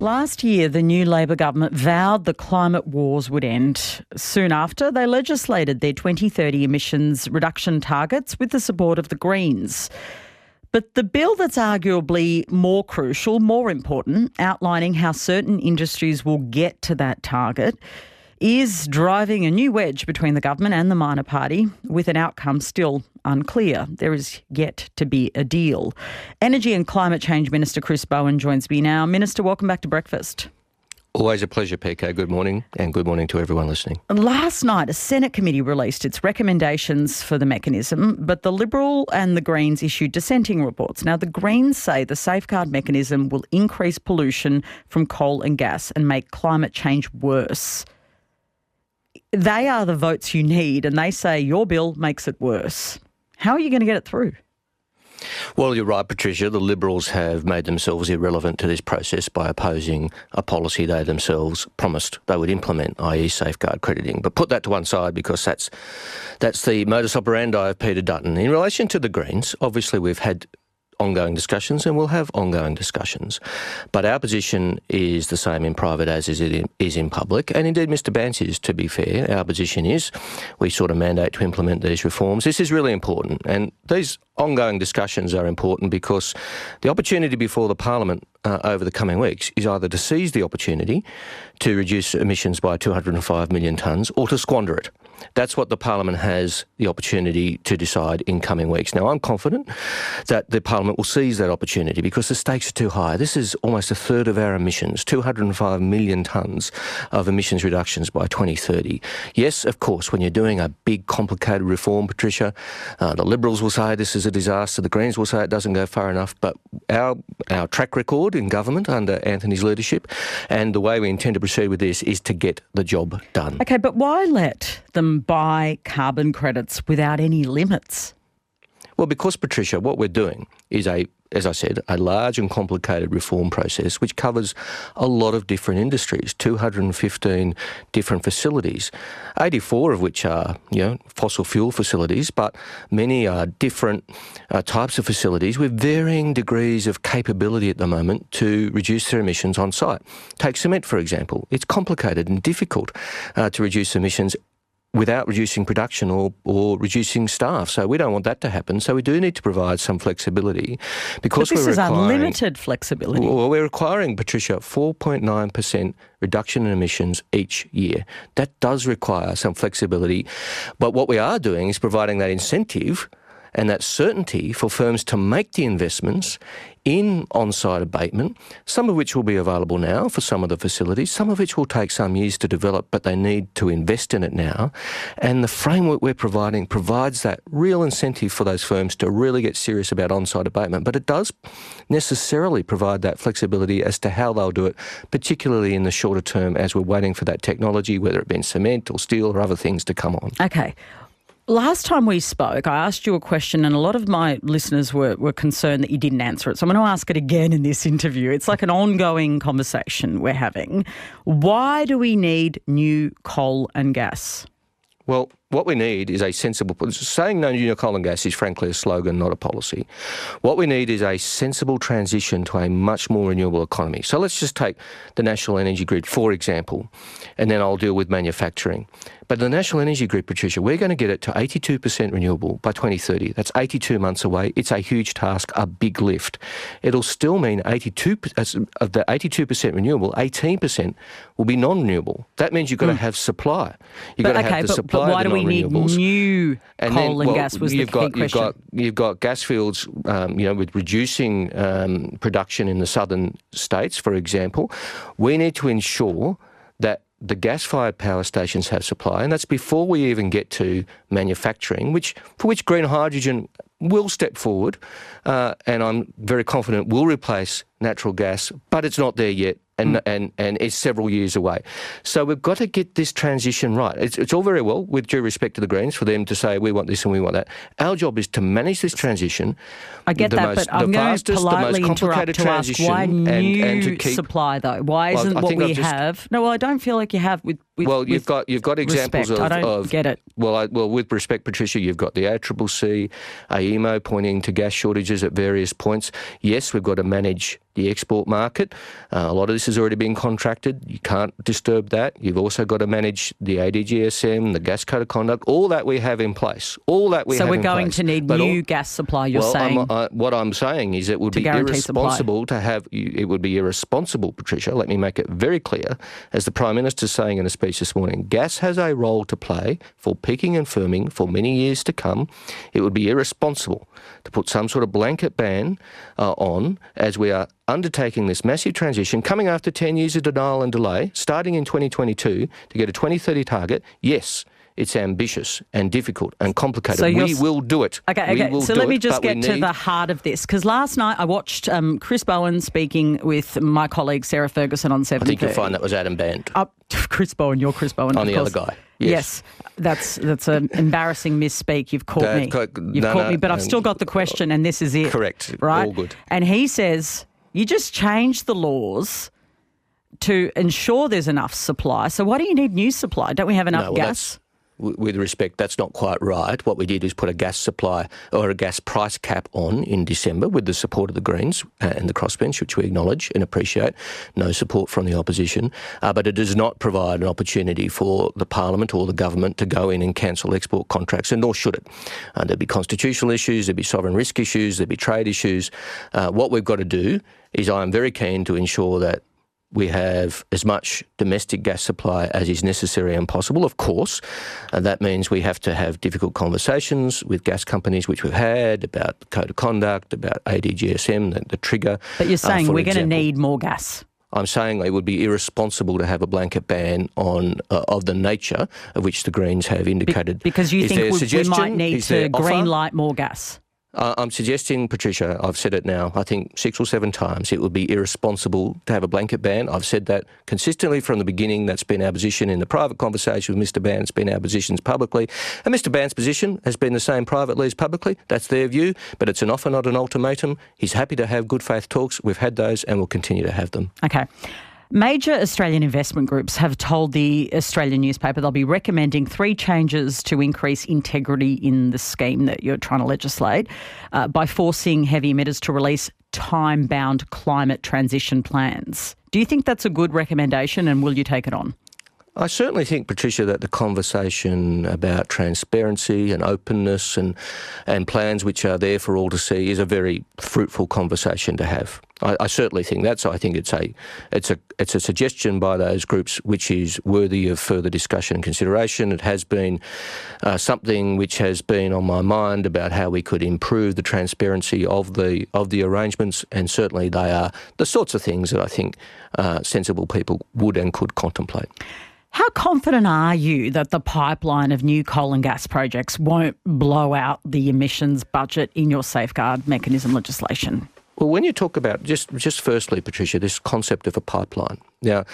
Last year, the new Labor government vowed the climate wars would end. Soon after, they legislated their 2030 emissions reduction targets with the support of the Greens. But the bill that's arguably more crucial, more important, outlining how certain industries will get to that target, is driving a new wedge between the government and the minor party, with an outcome still unclear. There is yet to be a deal. Energy and Climate Change Minister Chris Bowen joins me now. Minister, welcome back to breakfast. Always a pleasure, PK. Good morning, and good morning to everyone listening. Last night, a Senate committee released its recommendations for the mechanism, but the Liberal and the Greens issued dissenting reports. Now, the Greens say the safeguard mechanism will increase pollution from coal and gas and make climate change worse they are the votes you need, and they say your bill makes it worse. How are you going to get it through? Well, you're right, Patricia. The Liberals have made themselves irrelevant to this process by opposing a policy they themselves promised they would implement, i.e., safeguard crediting. But put that to one side because that's that's the modus operandi of Peter Dutton. In relation to the Greens, obviously we've had ongoing discussions and we'll have ongoing discussions. But our position is the same in private as it is in public. And indeed, Mr. Bandt's, to be fair, our position is we sort of mandate to implement these reforms. This is really important. And these ongoing discussions are important because the opportunity before the Parliament uh, over the coming weeks is either to seize the opportunity to reduce emissions by 205 million tonnes or to squander it. That's what the Parliament has the opportunity to decide in coming weeks. Now, I'm confident that the Parliament will seize that opportunity because the stakes are too high. This is almost a third of our emissions, 205 million tonnes of emissions reductions by 2030. Yes, of course, when you're doing a big, complicated reform, Patricia, uh, the Liberals will say this is a disaster, the Greens will say it doesn't go far enough, but our, our track record in government under Anthony's leadership and the way we intend to proceed with this is to get the job done. Okay, but why let them buy carbon credits without any limits? Well, because, Patricia, what we're doing is a as I said, a large and complicated reform process which covers a lot of different industries, 215 different facilities, 84 of which are, you know, fossil fuel facilities, but many are different uh, types of facilities with varying degrees of capability at the moment to reduce their emissions on site. Take cement, for example. It's complicated and difficult uh, to reduce emissions without reducing production or, or reducing staff. So we don't want that to happen. So we do need to provide some flexibility because but this we're is unlimited flexibility. Well, we're requiring, Patricia, 4.9% reduction in emissions each year. That does require some flexibility. But what we are doing is providing that incentive and that certainty for firms to make the investments in on-site abatement, some of which will be available now for some of the facilities, some of which will take some years to develop, but they need to invest in it now. And the framework we're providing provides that real incentive for those firms to really get serious about on-site abatement. But it does necessarily provide that flexibility as to how they'll do it, particularly in the shorter term as we're waiting for that technology, whether it be cement or steel or other things to come on. Okay. Last time we spoke, I asked you a question, and a lot of my listeners were, were concerned that you didn't answer it. So I'm going to ask it again in this interview. It's like an ongoing conversation we're having. Why do we need new coal and gas? Well, what we need is a sensible. Saying no new coal and gas is frankly a slogan, not a policy. What we need is a sensible transition to a much more renewable economy. So let's just take the national energy grid, for example, and then I'll deal with manufacturing. But the National Energy Grid, Patricia, we're going to get it to 82% renewable by 2030. That's 82 months away. It's a huge task, a big lift. It'll still mean 82 of the 82% renewable, 18% will be non-renewable. That means you've got mm. to have supply. You've but, got to okay, have the but, supply but why do we need new and coal then, and gas? Was you've the got, you've question. got you've got gas fields, um, you know, with reducing um, production in the southern states, for example. We need to ensure that the gas-fired power stations have supply, and that's before we even get to manufacturing, which for which green hydrogen will step forward, uh, and I'm very confident will replace natural gas, but it's not there yet and, mm. and, and it's several years away. So we've got to get this transition right. It's, it's all very well, with due respect to the Greens, for them to say we want this and we want that. Our job is to manage this transition. I get that, most, but I'm going to politely interrupt to ask why new and, and keep, supply though. Why isn't well, what we have? No, well, I don't feel like you have with with, well, you've got you've got examples respect. of, I don't of get it. Well, I, well, with respect, Patricia, you've got the ACCC, AEMO pointing to gas shortages at various points. Yes, we've got to manage the export market. Uh, a lot of this has already been contracted. You can't disturb that. You've also got to manage the ADGSM, the gas code of conduct. All that we have in place. All that we so we're in going place. to need But new all- gas supply. You're well, saying I'm, uh, what I'm saying is it would be guarantee supply. irresponsible to have. It would be irresponsible, Patricia. Let me make it very clear, as the Prime Minister's saying in a speech this morning. Gas has a role to play for peaking and firming for many years to come. It would be irresponsible to put some sort of blanket ban uh, on as we are undertaking this massive transition, coming after 10 years of denial and delay, starting in 2022 to get a 2030 target. Yes. It's ambitious and difficult and complicated. So we will do it. Okay, We okay. will So let me it, just get to the heart of this. Because last night I watched um, Chris Bowen speaking with my colleague Sarah Ferguson on 7 I think you'll find that was Adam Bandt. Up Chris Bowen, you're Chris Bowen. I'm the other guy. Yes. that's that's an embarrassing misspeak. You've caught me. You've No, caught no, me, but I've um, still got the question, and this is it. Correct. Right. All good. And he says you just change the laws to ensure there's enough supply. So why do you need new supply? Don't we have enough No, well, gas? With respect, that's not quite right. What we did is put a gas supply or a gas price cap on in December with the support of the Greens uh, and the crossbench, which we acknowledge and appreciate. No support from the opposition, uh, but it does not provide an opportunity for the Parliament or the government to go in and cancel export contracts, and nor should it. Uh, there'd be constitutional issues, there'd be sovereign risk issues, there'd be trade issues. Uh, what we've got to do is, I am very keen to ensure that we have as much domestic gas supply as is necessary and possible, of course. And that means we have to have difficult conversations with gas companies, which we've had about the code of conduct, about ADGSM, the, the trigger. But you're uh, saying for we're going to need more gas. I'm saying it would be irresponsible to have a blanket ban on uh, of the nature of which the Greens have Be- indicated. because you Is think we, we might need to green light more gas. I'm suggesting, Patricia, I've said it now, I think six or seven times, it would be irresponsible to have a blanket ban. I've said that consistently from the beginning. That's been our position in the private conversation with Mr. Bandt. It's been our positions publicly. And Mr. Bandt's position has been the same privately as publicly. That's their view, but it's an offer, not an ultimatum. He's happy to have good faith talks. We've had those and we'll continue to have them. Okay. Major Australian investment groups have told the Australian newspaper they'll be recommending three changes to increase integrity in the scheme that you're trying to legislate uh, by forcing heavy emitters to release time bound climate transition plans. Do you think that's a good recommendation and will you take it on? I certainly think, Patricia, that the conversation about transparency and openness and and plans which are there for all to see is a very fruitful conversation to have. I, I certainly think that. So I think it's a it's a it's a suggestion by those groups which is worthy of further discussion and consideration. It has been uh, something which has been on my mind about how we could improve the transparency of the of the arrangements, and certainly they are the sorts of things that I think uh, sensible people would and could contemplate. How confident are you that the pipeline of new coal and gas projects won't blow out the emissions budget in your safeguard mechanism legislation? Well, when you talk about just just firstly, Patricia, this concept of a pipeline. Now,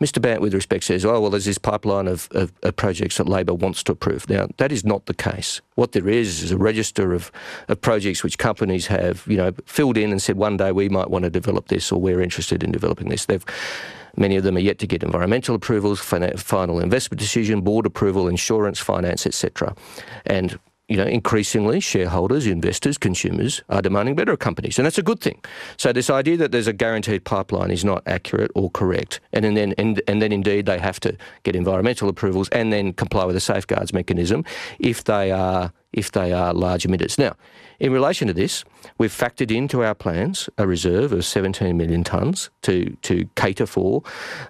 Mr. Bandt, with respect, says, "Oh, well, there's this pipeline of, of, of projects that Labor wants to approve." Now, that is not the case. What there is is a register of, of projects which companies have, you know, filled in and said, "One day we might want to develop this, or we're interested in developing this." They've Many of them are yet to get environmental approvals, final investment decision, board approval, insurance, finance, etc. And you know, increasingly shareholders, investors, consumers are demanding better companies, and that's a good thing. So this idea that there's a guaranteed pipeline is not accurate or correct, and, and then and, and then indeed they have to get environmental approvals and then comply with the safeguards mechanism if they are if they are large emitters. Now, in relation to this, we've factored into our plans a reserve of 17 million tonnes to to cater for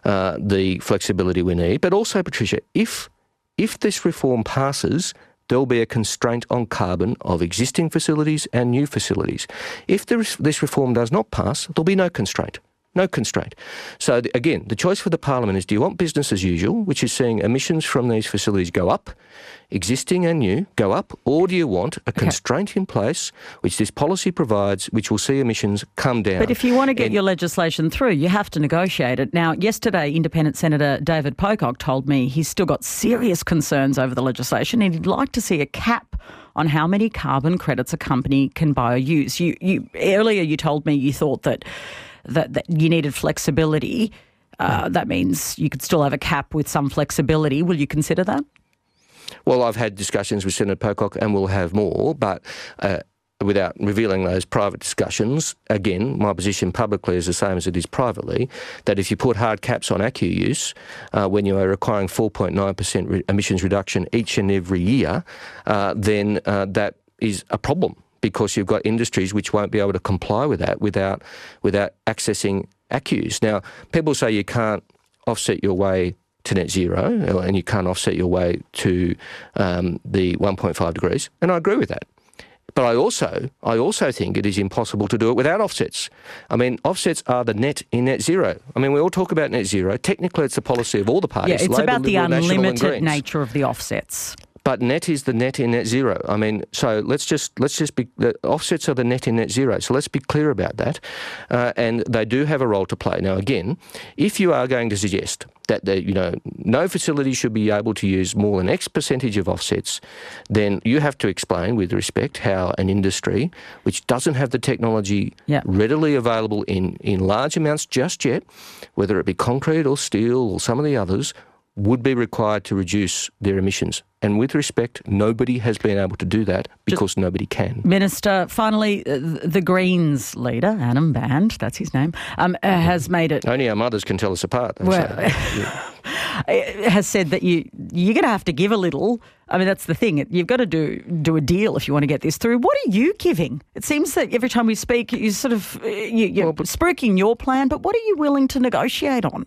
uh, the flexibility we need, but also, Patricia, if if this reform passes, there'll be a constraint on carbon of existing facilities and new facilities. If this, reform does not pass, there'll be no constraint. No constraint. So, the, again, the choice for the Parliament is do you want business as usual, which is seeing emissions from these facilities go up, existing and new go up, or do you want a constraint in place which this policy provides, which will see emissions come down? But if you want to get And- your legislation through, you have to negotiate it. Now, yesterday, Independent Senator David Pocock told me he's still got serious concerns over the legislation and he'd like to see a cap on how many carbon credits a company can buy or use. You, you earlier you told me you thought that that, that you needed flexibility. Uh, that means you could still have a cap with some flexibility. Will you consider that? Well, I've had discussions with Senator Pocock and we'll have more, but uh, without revealing those private discussions, again, my position publicly is the same as it is privately, that if you put hard caps on ACCU use, uh, when you are requiring 4.9% re- emissions reduction each and every year, uh, then uh, that is a problem because you've got industries which won't be able to comply with that without, without accessing ACCUs. Now, people say you can't offset your way to net zero and you can't offset your way to um, the 1.5 degrees, and I agree with that. But I also, I also think it is impossible to do it without offsets. I mean, offsets are the net in net zero. I mean, we all talk about net zero. Technically, it's the policy of all the parties. Yeah, it's Labor, about the Liberal, unlimited nature of the offsets. But net is the net in net zero. I mean, so let's just let's just be the offsets are the net in net zero. So let's be clear about that, uh, and they do have a role to play. Now, again, if you are going to suggest that the, you know no facility should be able to use more than X percentage of offsets, then you have to explain with respect how an industry which doesn't have the technology yeah. readily available in in large amounts just yet, whether it be concrete or steel or some of the others, would be required to reduce their emissions. And with respect, nobody has been able to do that because Just, nobody can. Minister, finally, uh, the Greens leader, Adam Bandt, that's his name, um, uh, has made it. Only our mothers can tell us apart. Well, has said that you you're going to have to give a little. I mean, that's the thing. You've got to do do a deal if you want to get this through. What are you giving? It seems that every time we speak, you sort of uh, you, are well, spruiking your plan. But what are you willing to negotiate on?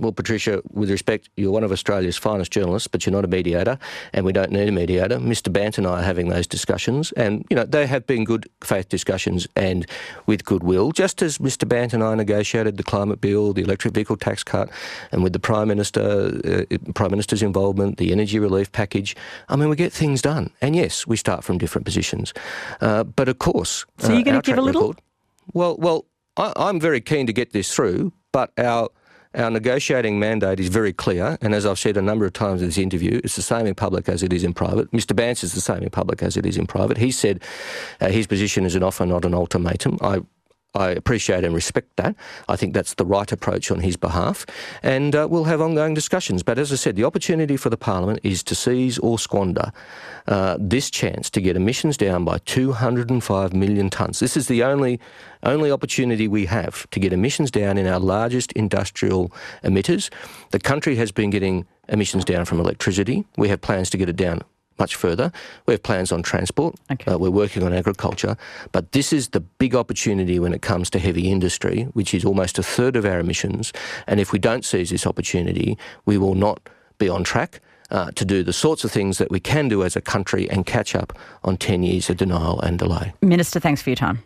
Well, Patricia, with respect, you're one of Australia's finest journalists, but you're not a mediator, and we don't need a mediator. Mr. Bandt and I are having those discussions, and you know they have been good faith discussions and with goodwill. Just as Mr. Bandt and I negotiated the climate bill, the electric vehicle tax cut, and with the Prime Minister, uh, Prime Minister's involvement, the energy relief package. I mean, we get things done, and yes, we start from different positions, uh, but of course, so you're going to give a little. Record, well, well, I, I'm very keen to get this through, but our our negotiating mandate is very clear, and as I've said a number of times in this interview, it's the same in public as it is in private. Mr. Bandt's is the same in public as it is in private. He said uh, his position is an offer, not an ultimatum. I I appreciate and respect that. I think that's the right approach on his behalf, and uh, we'll have ongoing discussions. But as I said, the opportunity for the Parliament is to seize or squander uh, this chance to get emissions down by 205 million tonnes. This is the only only opportunity we have to get emissions down in our largest industrial emitters. The country has been getting emissions down from electricity. We have plans to get it down much further. We have plans on transport. Okay. Uh, we're working on agriculture. But this is the big opportunity when it comes to heavy industry, which is almost a third of our emissions. And if we don't seize this opportunity, we will not be on track. Uh, to do the sorts of things that we can do as a country and catch up on 10 years of denial and delay. Minister, thanks for your time.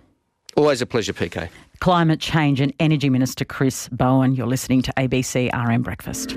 Always a pleasure, PK. Climate Change and Energy Minister Chris Bowen. You're listening to ABC RN Breakfast.